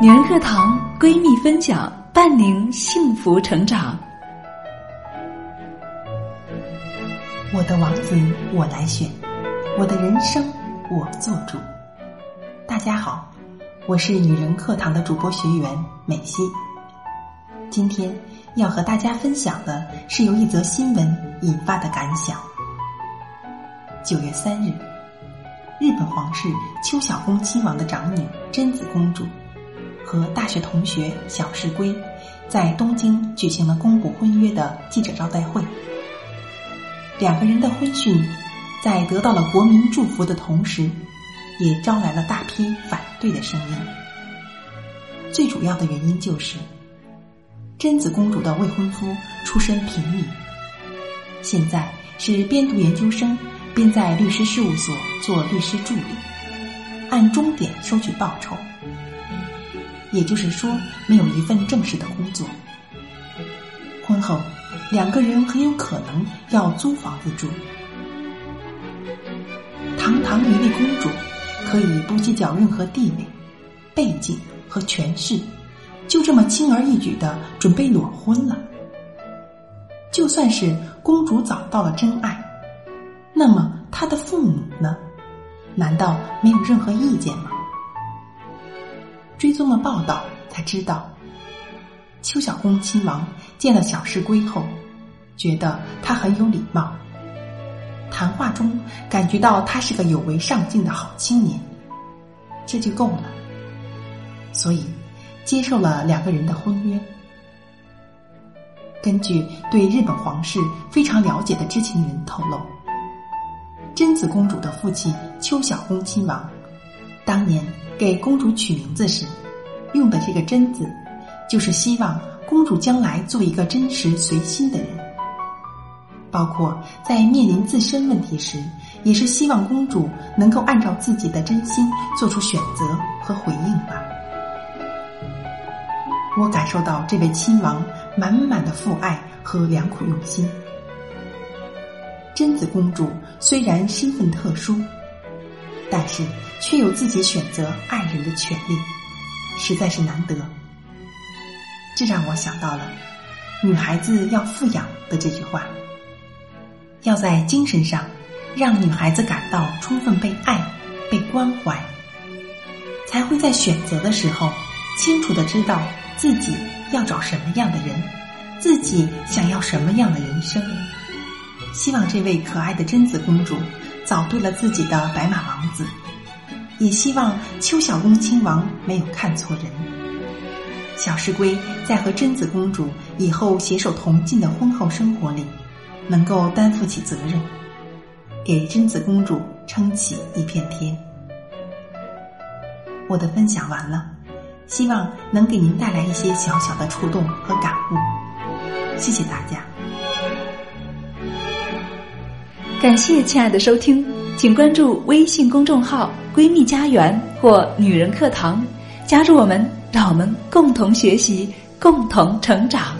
女人课堂闺蜜分享，伴您幸福成长。我的王子我来选，我的人生我做主。大家好，我是女人课堂的主播学员美西。今天要和大家分享的是由一则新闻引发的感想。九月三日，日本皇室秋小宫亲王的长女贞子公主。和大学同学小世圭在东京举行了公布婚约的记者招待会。两个人的婚讯在得到了国民祝福的同时，也招来了大批反对的声音。最主要的原因就是，贞子公主的未婚夫出身平民，现在是边读研究生边在律师事务所做律师助理，按钟点收取报酬。也就是说，没有一份正式的工作。婚后，两个人很有可能要租房子住。堂堂一位公主，可以不计较任何地位、背景和权势，就这么轻而易举的准备裸婚了。就算是公主找到了真爱，那么她的父母呢？难道没有任何意见吗？追踪了报道，才知道，邱小公亲王见了小世圭后，觉得他很有礼貌，谈话中感觉到他是个有为上进的好青年，这就够了，所以接受了两个人的婚约。根据对日本皇室非常了解的知情人透露，贞子公主的父亲邱小公亲王当年。给公主取名字时，用的这个“贞”字，就是希望公主将来做一个真实随心的人。包括在面临自身问题时，也是希望公主能够按照自己的真心做出选择和回应吧。我感受到这位亲王满满的父爱和良苦用心。贞子公主虽然身份特殊。但是却有自己选择爱人的权利，实在是难得。这让我想到了“女孩子要富养”的这句话，要在精神上让女孩子感到充分被爱、被关怀，才会在选择的时候清楚的知道自己要找什么样的人，自己想要什么样的人生。希望这位可爱的贞子公主。找对了自己的白马王子，也希望邱小公亲王没有看错人。小石龟在和贞子公主以后携手同进的婚后生活里，能够担负起责任，给贞子公主撑起一片天。我的分享完了，希望能给您带来一些小小的触动和感悟。谢谢大家。感谢亲爱的收听，请关注微信公众号“闺蜜家园”或“女人课堂”，加入我们，让我们共同学习，共同成长。